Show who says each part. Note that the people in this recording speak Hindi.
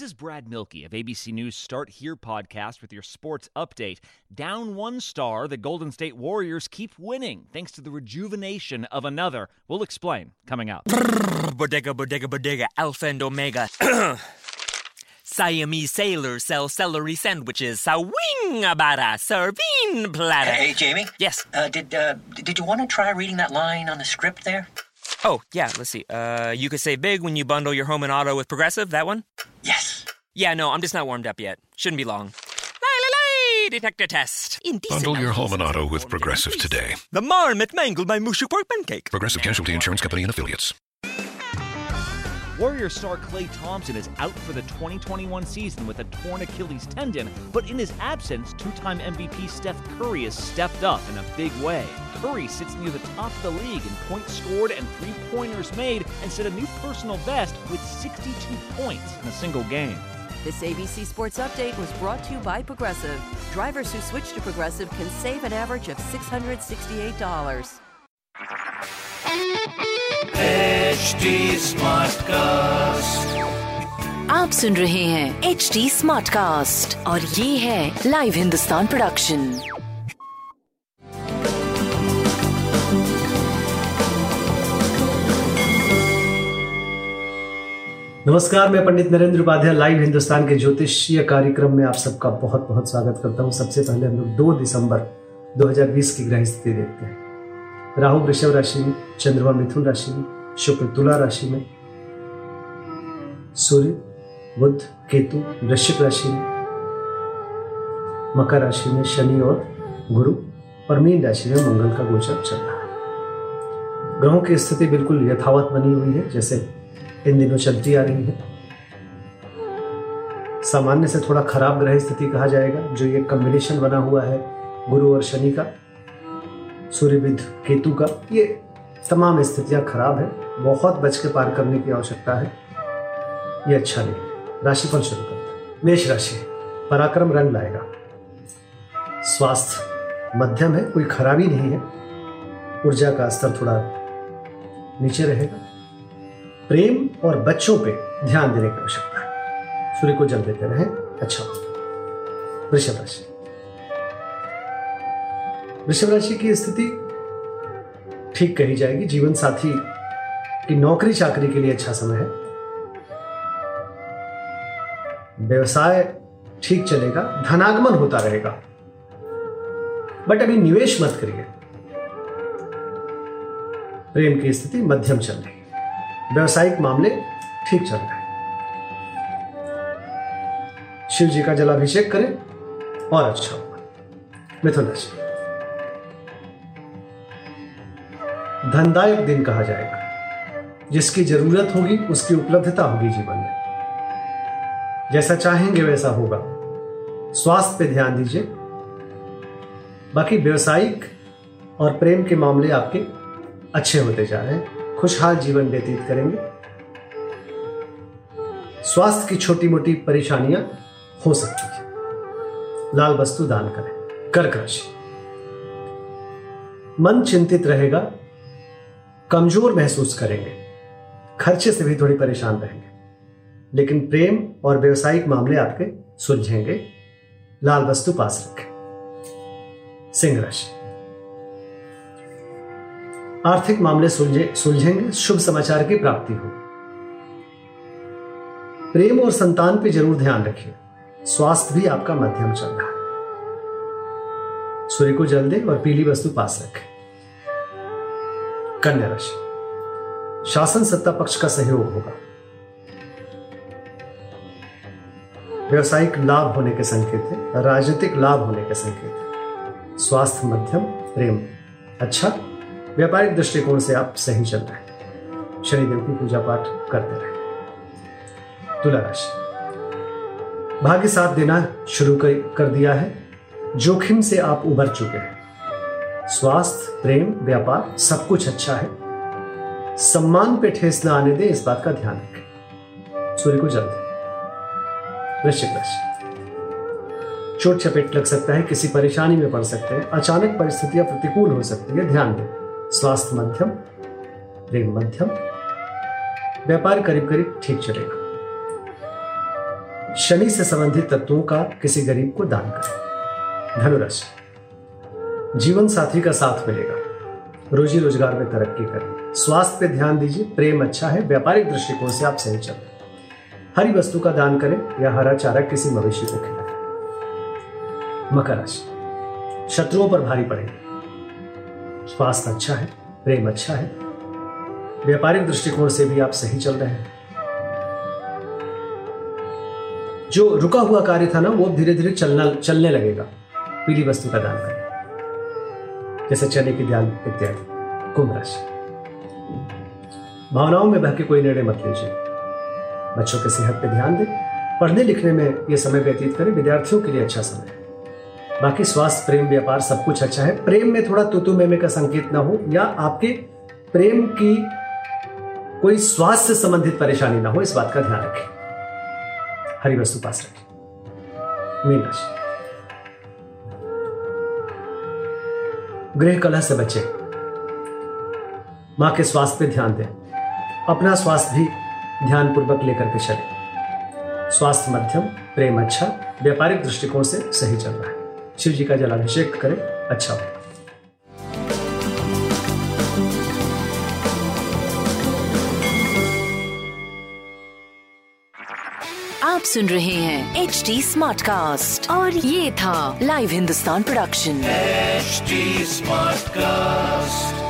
Speaker 1: This is Brad Milkey of ABC News Start Here podcast with your sports update. Down one star, the Golden State Warriors keep winning thanks to the rejuvenation of another. We'll explain coming up.
Speaker 2: bodega, bodega, bodega, alpha and omega. Siamese sailors sell celery sandwiches. Sawing about a serving platter.
Speaker 3: Hey, Jamie.
Speaker 2: Yes.
Speaker 3: Uh, did uh, did you want to try reading that line on the script there?
Speaker 2: Oh, yeah, let's see. Uh, you could save big when you bundle your home and auto with Progressive, that one?
Speaker 3: Yes.
Speaker 2: Yeah, no, I'm just not warmed up yet. Shouldn't be long. Lay, detector test. Indecent
Speaker 4: Bundle your home and auto with Progressive today.
Speaker 2: The marmot mangled my mushy pork pancake.
Speaker 4: Progressive Casualty Insurance Company and Affiliates.
Speaker 1: Warrior star Clay Thompson is out for the 2021 season with a torn Achilles tendon, but in his absence, two time MVP Steph Curry has stepped up in a big way. Curry sits near the top of the league in points scored and three pointers made and set a new personal best with 62 points in a single game.
Speaker 5: This ABC Sports Update was brought to you by Progressive. Drivers who switch to Progressive can save an average of $668.
Speaker 6: आप सुन रहे हैं एच डी स्मार्ट कास्ट और ये है लाइव हिंदुस्तान प्रोडक्शन
Speaker 7: नमस्कार, मैं पंडित नरेंद्र उपाध्याय, लाइव हिंदुस्तान के ज्योतिषीय कार्यक्रम में आप सबका बहुत बहुत स्वागत करता हूँ। सबसे पहले हम लोग दो दिसंबर 2020 की ग्रह स्थिति देखते हैं। राहु वृषभ राशि में, चंद्रमा मिथुन राशि में, शुक्र तुला राशि में, सूर्य, बुध, केतु, वृश्चिक राशि में, मकर राशि में शनि और गुरु, और मीन राशि में मंगल का गोचर चल रहा है। ग्रहों की स्थिति बिल्कुल यथावत बनी हुई है, जैसे इन दिनों चलती आ रही है। सामान्य से थोड़ा खराब ग्रह स्थिति कहा जाएगा, जो ये कॉम्बिनेशन बना हुआ है, गुरु और शनि का सूर्य विद केतु का। ये तमाम स्थितियाँ खराब है, बहुत बच के पार करने की आवश्यकता है। ये अच्छा नहीं, राशिफल शुरू करते हैं। मेष राशि, पराक्रम रंग लाएगा। स्वास्थ्य मध्यम है, कोई खराबी नहीं है। ऊर्जा का स्तर थोड़ा नीचे रहेगा। प्रेम और बच्चों पे ध्यान देने की आवश्यकता है। सूर्य को जल देते रहें। अच्छा। वृषभ राशि। वृषभ राशि की स्थिति ठीक कही जाएगी। जीवन साथी की नौकरी चाकरी के लिए अच्छा समय है। व्यवसाय ठीक चलेगा। धनागमन होता रहेगा। बट अभी निवेश मत करिए। प्रेम की स्थिति मध्यम चल रही व्यवसायिक मामले ठीक चल रहे शिव जी का जलाभिषेक करें और अच्छा होगा। मिथुन राशि। धनदायक दिन कहा जाएगा। जिसकी ज़रूरत होगी, उसकी उपलब्धता होगी जीवन में। जैसा चाहेंगे वैसा होगा। स्वास्थ्य पे ध्यान दीजिए। बाकी व्यवसायिक और प्रेम के मामले आपके अच्छे होते जा रहे हैं। खुशहाल जीवन व्यतीत करेंगे। स्वास्थ्य की छोटी मोटी परेशानियाँ हो सकती है। लाल वस्तु दान करें। कर्क राशि। मन चिंतित रहेगा, कमज़ोर महसूस करेंगे। खर्चे से भी थोड़ी परेशान रहेंगे। लेकिन प्रेम और व्यवसायिक मामले आपके सुलझेंगे। लाल वस्तु पास रखें। सिंह राशि। आर्थिक मामले सुलझे सुलझेंगे, शुभ समाचार की प्राप्ति हो। प्रेम और संतान पे ज़रूर ध्यान रखिए। स्वास्थ्य भी आपका मध्यम चल रहा है। सूर्य को जल दे और पीली वस्तु पास रखें। कन्या राशि। शासन सत्ता पक्ष का सहयोग होगा। व्यवसायिक लाभ होने के संकेत है, राजनीतिक लाभ होने के संकेत है। स्वास्थ्य मध्यम, प्रेम अच्छा। व्यापारिक दृष्टिकोण से आप सही चल रहे हैं। शनिदेव की पूजा पाठ करते रहे। तुला राशि। भाग्य साथ देना शुरू कर, दिया है। जोखिम से आप उबर चुके हैं। स्वास्थ्य प्रेम व्यापार सब कुछ अच्छा है। सम्मान पे ठेस न आने दे इस बात का ध्यान रखें। सूर्य को जल दें वृश्चिक राशि। चोट चपेट लग सकता है किसी परेशानी में पड़ सकते हैं अचानक परिस्थितियाँ प्रतिकूल हो सकती है ध्यान दें। स्वास्थ्य मध्यम प्रेम मध्यम, व्यापार करीब करीब ठीक चलेगा। शनि से संबंधित तत्वों का किसी गरीब को दान करें। धनुराशि। जीवन साथी का साथ मिलेगा। रोजी रोज़गार में तरक्की करें। स्वास्थ्य पे ध्यान दीजिए। प्रेम अच्छा है। व्यापारिक दृष्टिकोण से आप सही चल हरी वस्तु का दान करें या हरा चारा किसी मवेशी को खिलाएँ। मकर राशि। शत्रुओं पर भारी पड़ेंगे। स्वास्थ्य अच्छा है, प्रेम अच्छा है। व्यापारिक दृष्टिकोण से भी आप सही चल रहे हैं। जो रुका हुआ कार्य था ना, वो धीरे धीरे चलना, चलने लगेगा। पीली वस्तु का दान करें। जैसे चने की दाल, इत्यादि। कुंभ राशि। भावनाओं में बह के कोई निर्णय मत लीजिए। बच्चों के सेहत पे ध्यान दें। पढ़ने लिखने में यह समय व्यतीत करें। विद्यार्थियों के लिए अच्छा समय है। बाकी स्वास्थ्य, प्रेम, व्यापार सब कुछ अच्छा है। प्रेम में थोड़ा तुतु मेमे का संकेत ना हो या आपके प्रेम की कोई स्वास्थ्य से संबंधित परेशानी ना हो, इस बात का ध्यान रखें। हरी वस्तु पास रखें। मीन राशि। गृह कलह से बचे। माँ के स्वास्थ्य पे ध्यान दें। अपना स्वास्थ्य भी ध्यानपूर्वक लेकर के चले। स्वास्थ्य मध्यम, प्रेम अच्छा व्यापारिक दृष्टिकोण से सही चल रहा है। शिव जी का जलाभिषेक करें अच्छा हो।
Speaker 6: आप सुन रहे हैं एच डी स्मार्ट कास्ट और ये था live Hindustan production
Speaker 8: H smart Annie